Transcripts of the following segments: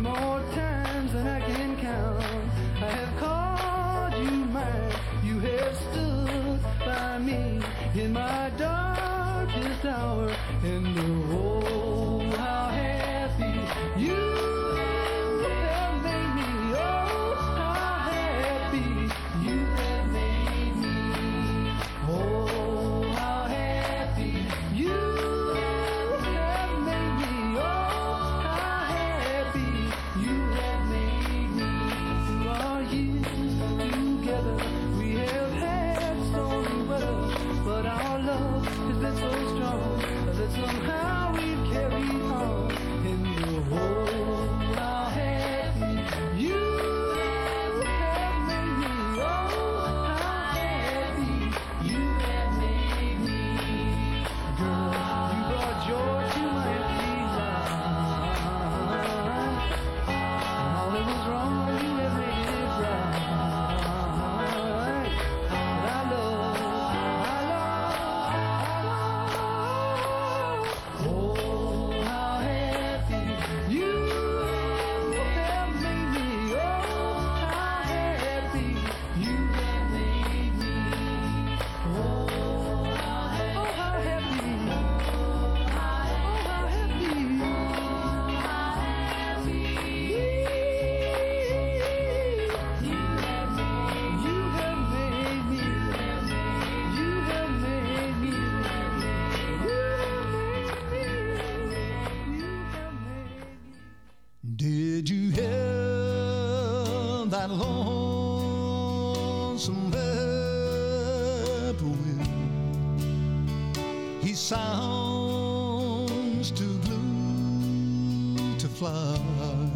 more times than I can count. I have called you mine. You have stood by me in my darkest hour in the world. Did you hear that lonesome whippoorwill? He sounds too blue to fly.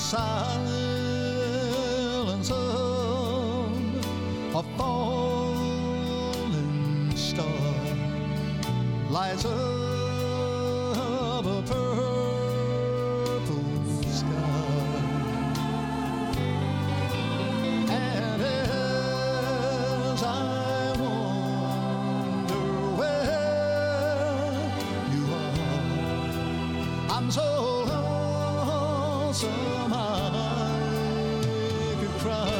Silence of a falling star lies up a purple sky, and as I wonder where you are, I'm so lonesome I could cry.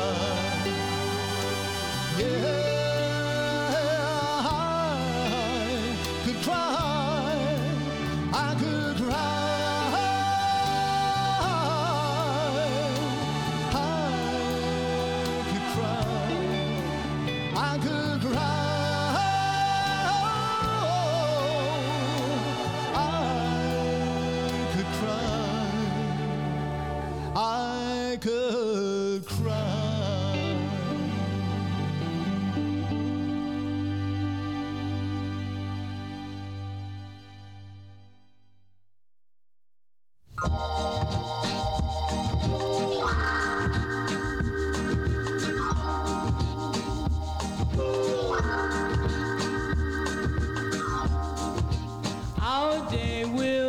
Yeah. Our day will.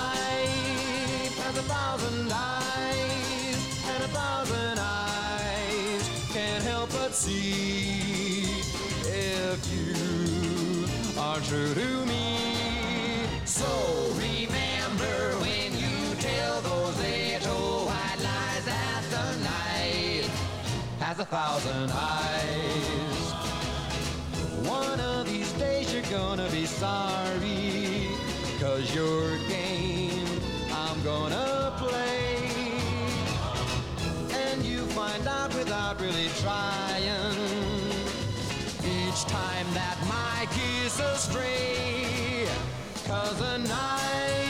life has a thousand eyes, and a thousand eyes can't help but see if you are true to me. So remember when you tell those little white lies that the night has a thousand eyes. One of these days you're gonna be sorry, cause your game. really trying. Each time that my keys astray, cause the night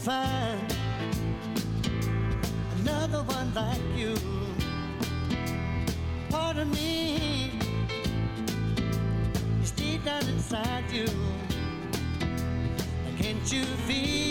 find another one like you. Part of me is deep down inside you. Can't you feel?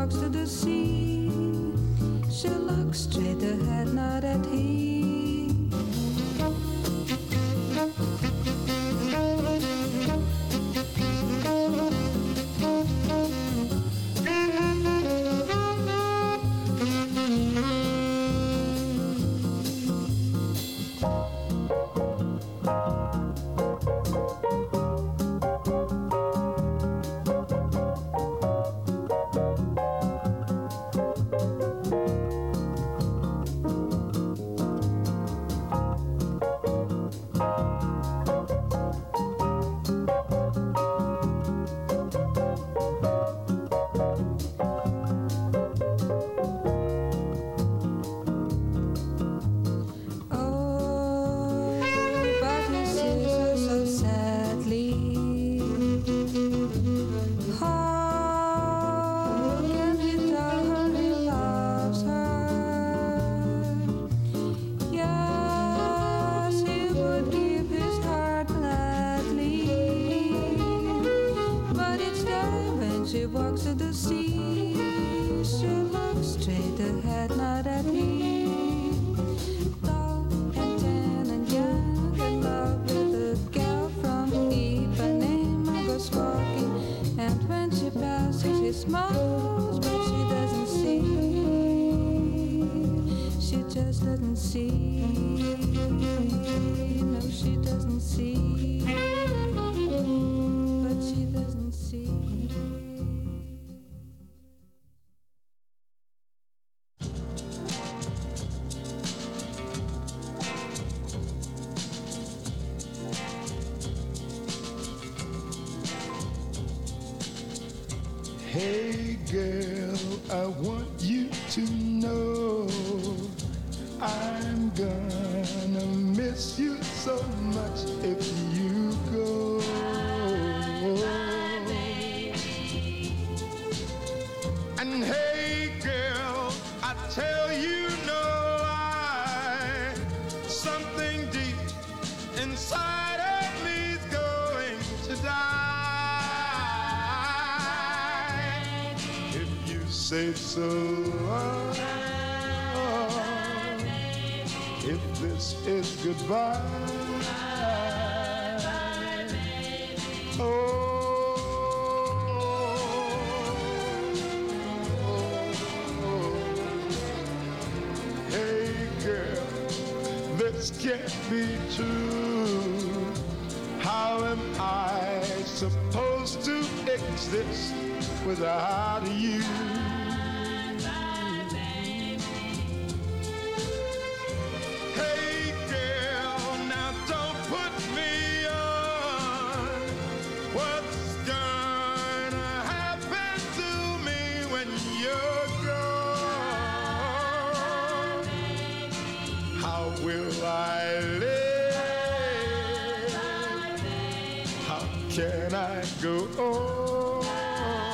talks to the sea. She looks straight ahead, not at him. goodbye. Bye, bye, baby. Oh. How am I supposed to exist without you? can I go on?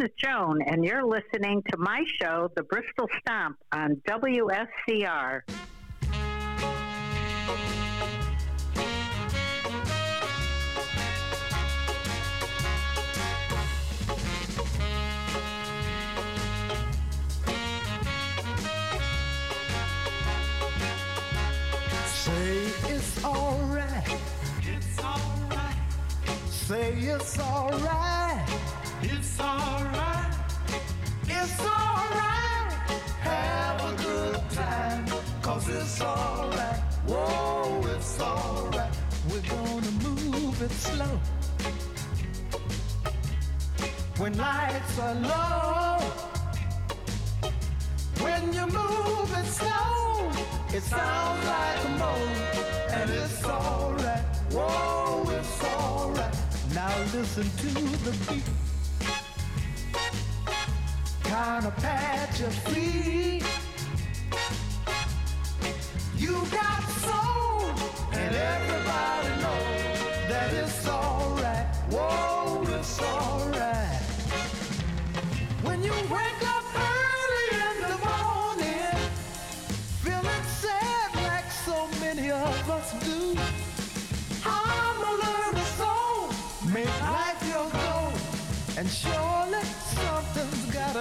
is Joan, and you're listening to my show, The Bristol Stomp, on WSCR. Say it's alright. It's alright. Say it's alright it slow. When lights are low, when you move it slow, it sounds like a moan, and it's alright. Whoa, it's alright. Now listen to the beat. Kind of pat your feet.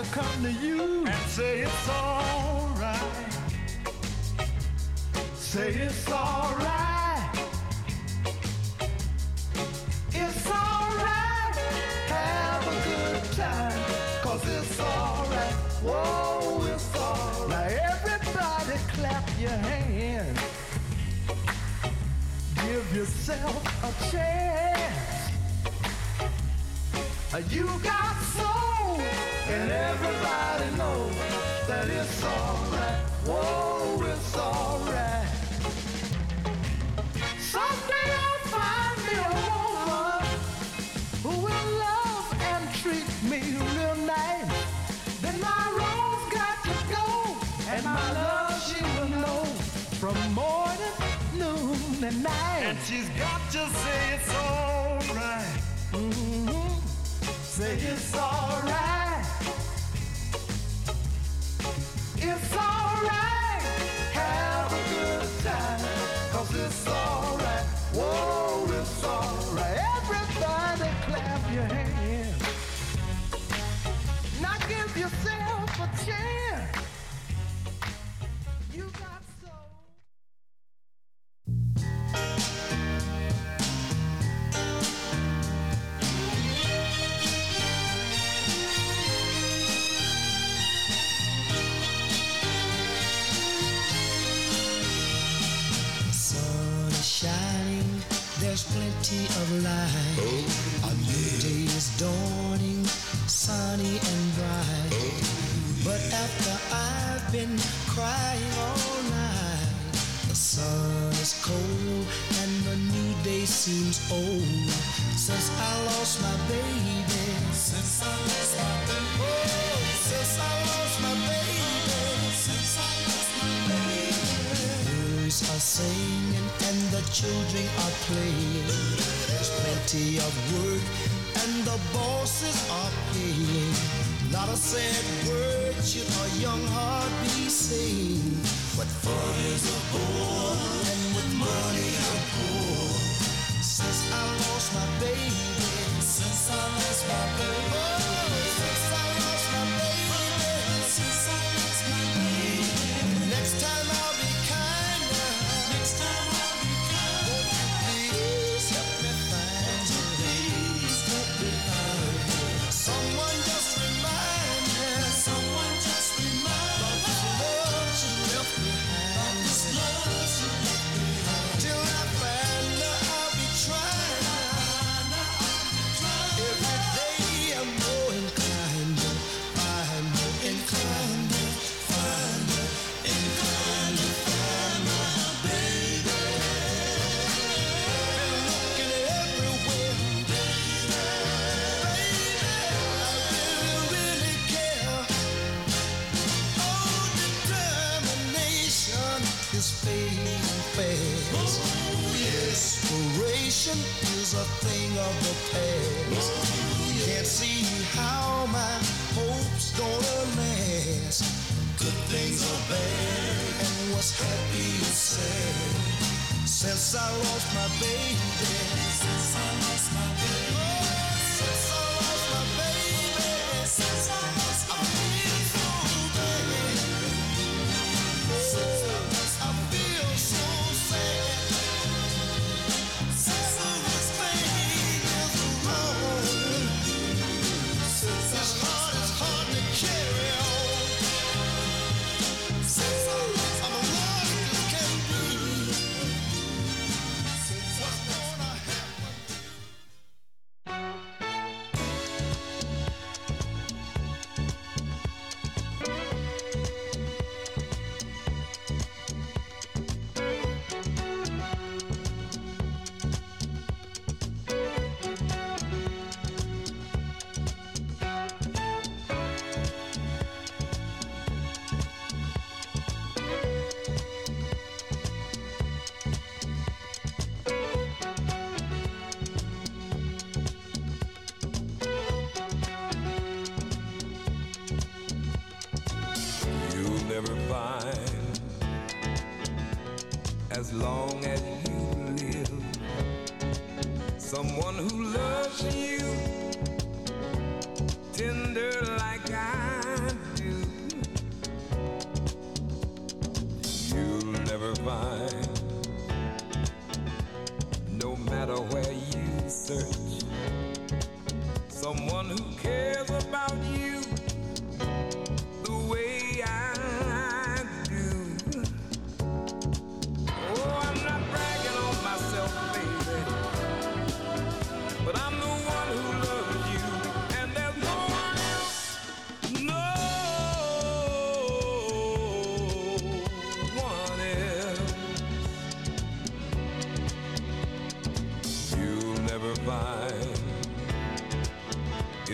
Gotta come to you and say it's alright. Say it's alright. It's alright. Have a good time. Cause it's alright. Whoa, it's alright. Now Everybody clap your hands. Give yourself a chance. You got soul, and everybody knows that it's alright. Whoa, it's alright. Someday I'll find me a woman who will love and treat me real nice. Then my rose got to go, and my love she will know from morning, noon, and night. And she's got to say it's alright. Say it's alright. It's alright. Plenty of light. Oh, a new day is dawning, sunny and bright. Oh, but after I've been crying all night, the sun is cold and the new day seems old. Since I lost my baby, since I lost my baby, oh, since I lost my baby, since I lost my baby. Birds are singing and the children are playing. Plenty of work and the bosses are paying. Not a sad word should a young heart be saying. What fun is a bore and with money I'm poor. Since I lost my baby, since I lost my baby, past. Can't see how my hopes gonna last. Good things are bad, and what's happy is sad. Since I lost my baby, since I lost my baby,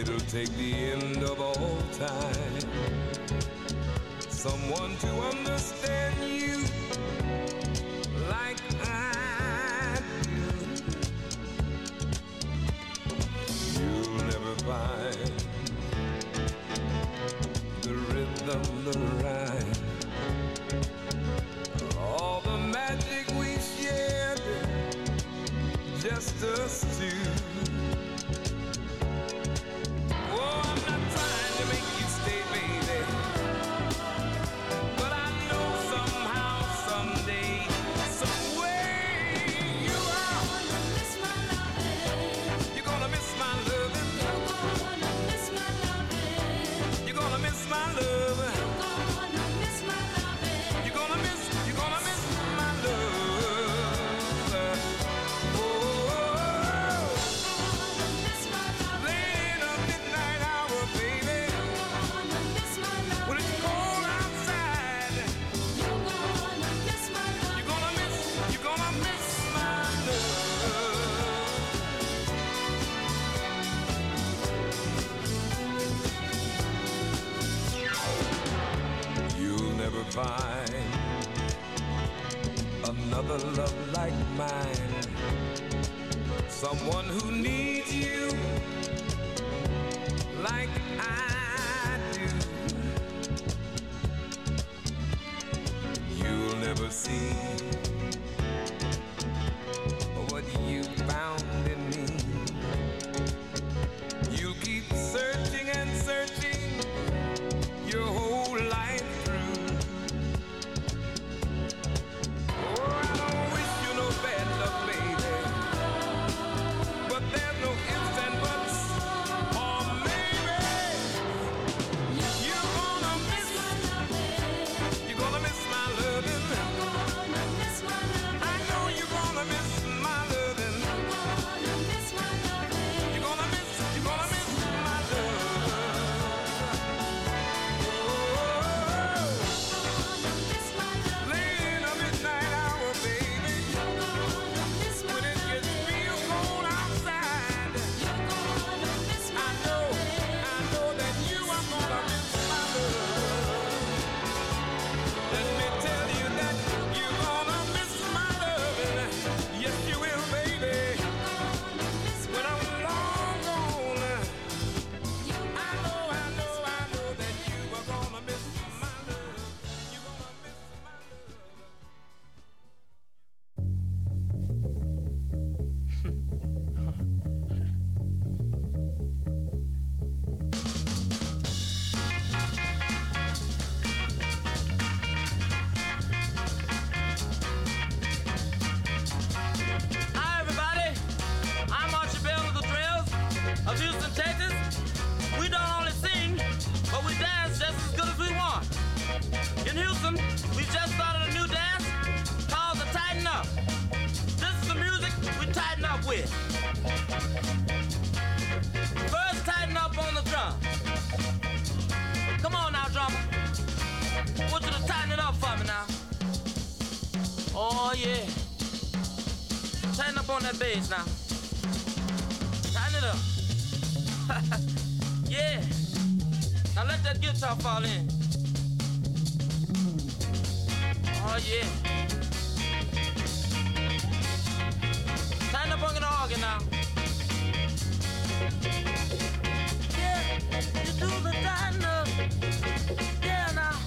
It'll take the end of all time. Someone to understand you like with. First, tighten up on the drum. Come on now, drummer. I want you to tighten it up for me now. Oh, yeah. Tighten up on that bass now. Tighten it up. yeah. Now let that guitar fall in. Oh, yeah. you now. Yeah, you do the diner. Yeah, now.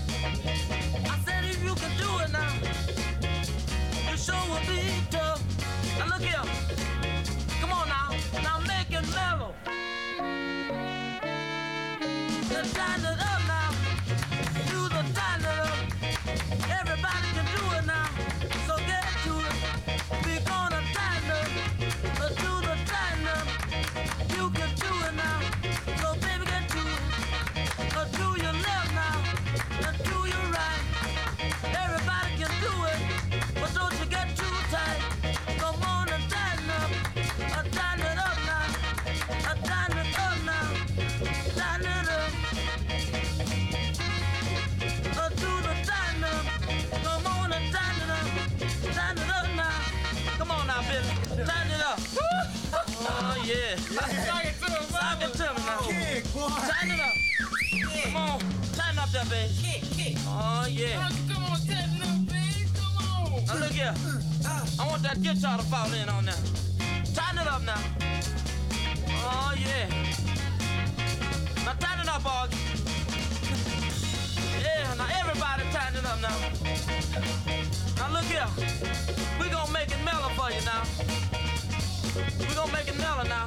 I said if you can do it now, you sure will be tough. Now look here. Come on now. Now make it mellow. The diner. Tighten it up. Yeah. Come on. Tighten up that bass. Kick, kick. Oh, yeah. Come on, tighten up, bass. Come on. Now, look here. I want that guitar to fall in on that. Tighten it up now. Oh, yeah. Now, tighten it up, Augie. Yeah, now everybody tighten it up now. Now look here. We gonna make it mellow for you now. We gonna make it mellow now.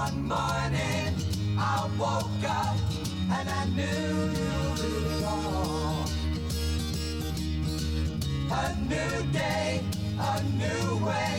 One morning I woke up and I knew you belong. A new day, a new way.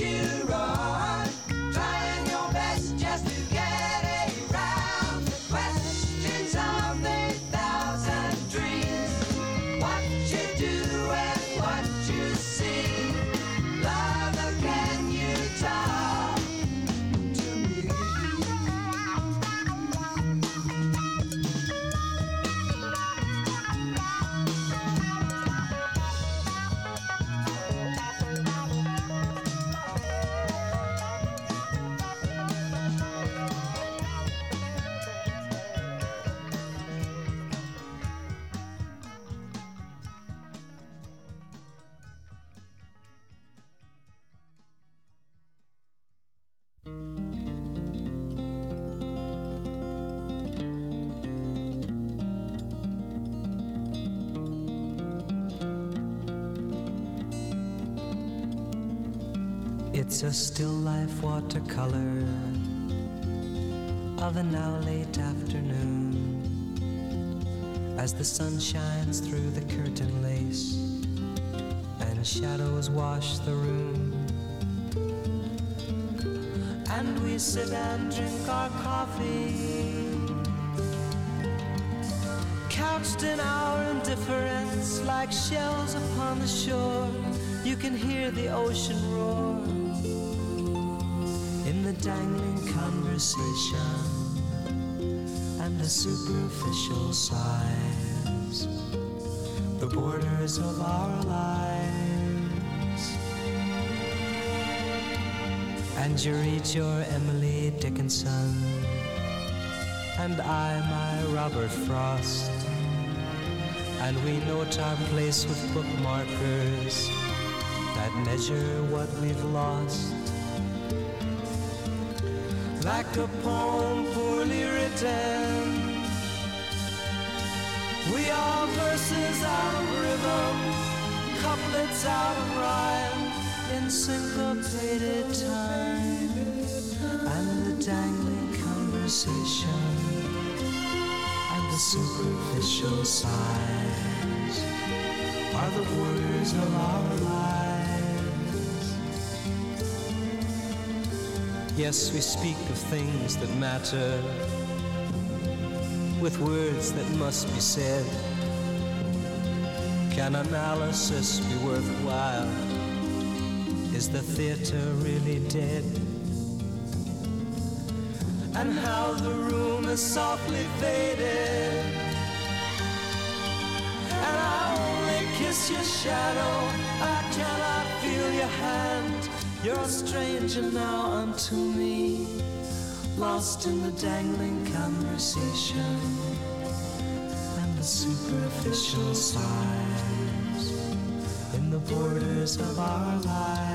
It shadows wash the room. And we sit and drink our coffee, couched in our indifference like shells upon the shore. You can hear the ocean roar in the dangling conversation and the superficial sighs, the borders of our lives. And you read your Emily Dickinson, and I my Robert Frost. And we note our place with bookmarkers that measure what we've lost. Like a poem poorly written, we are verses out of rhythm, couplets out of rhyme, syncopated time and the dangling conversation and the superficial sighs are the words of our lives. Yes, we speak of things that matter with words that must be said. Can analysis be worthwhile? Is the theater really dead? And how the room is softly faded. And I only kiss your shadow. I cannot feel your hand. You're a stranger now unto me, lost in the dangling conversation and the superficial sighs in the borders of our lives.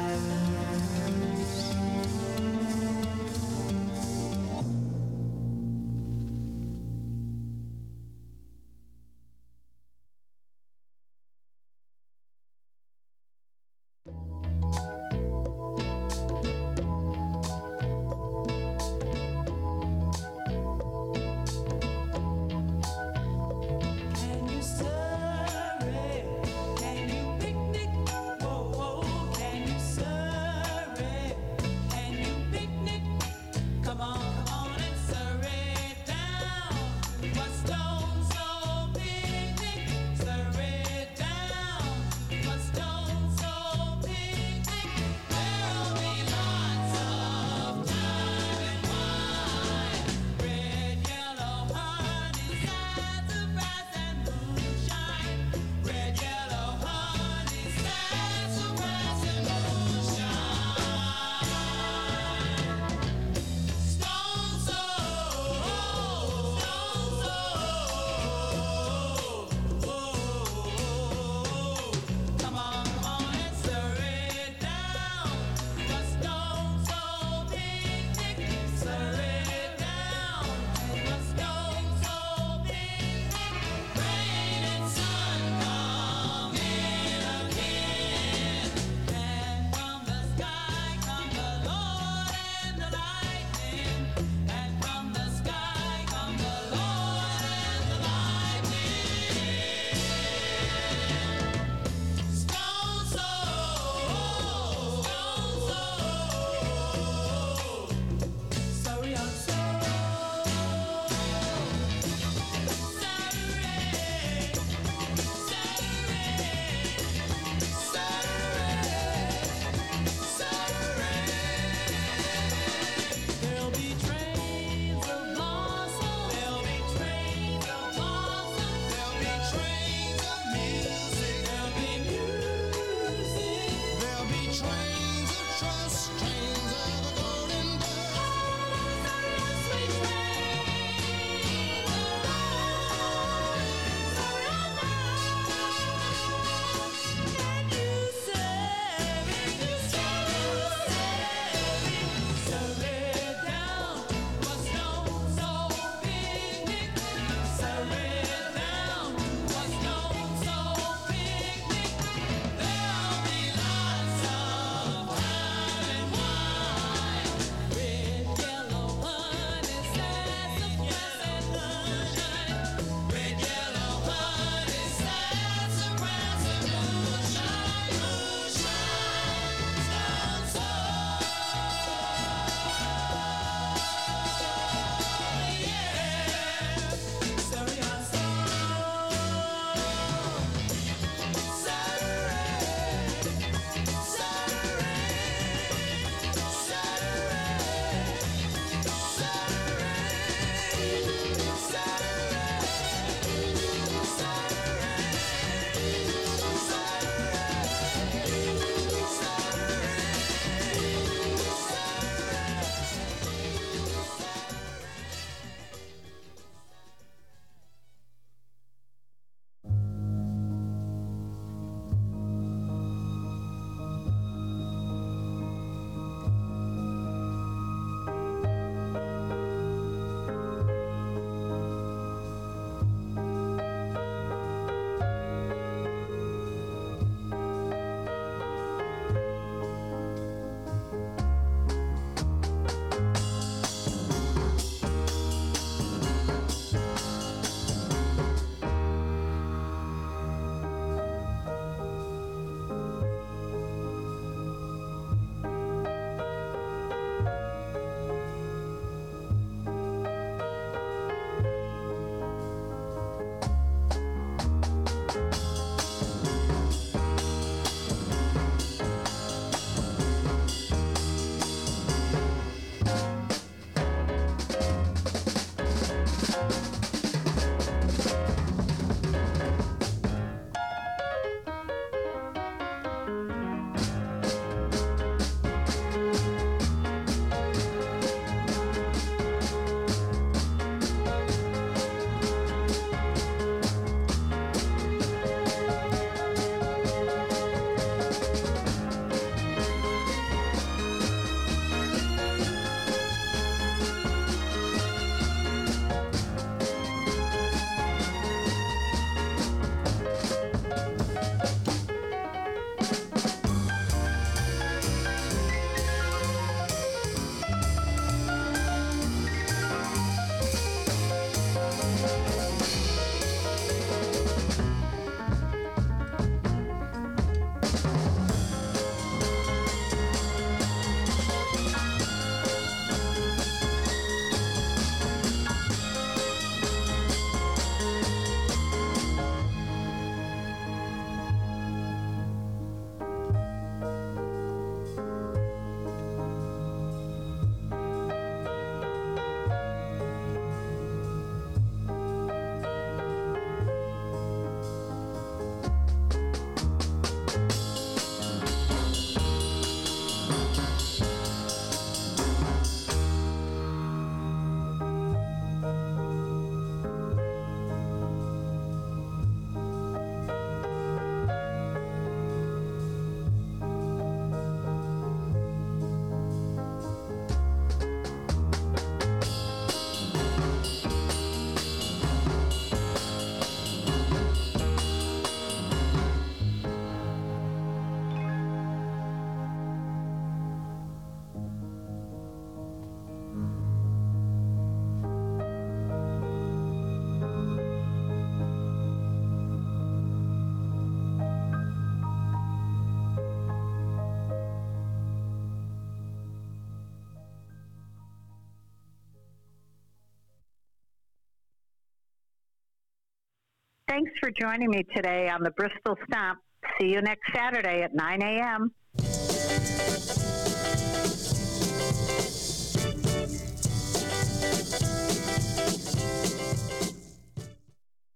Thanks for joining me today on the Bristol Stomp. See you next Saturday at 9 a.m.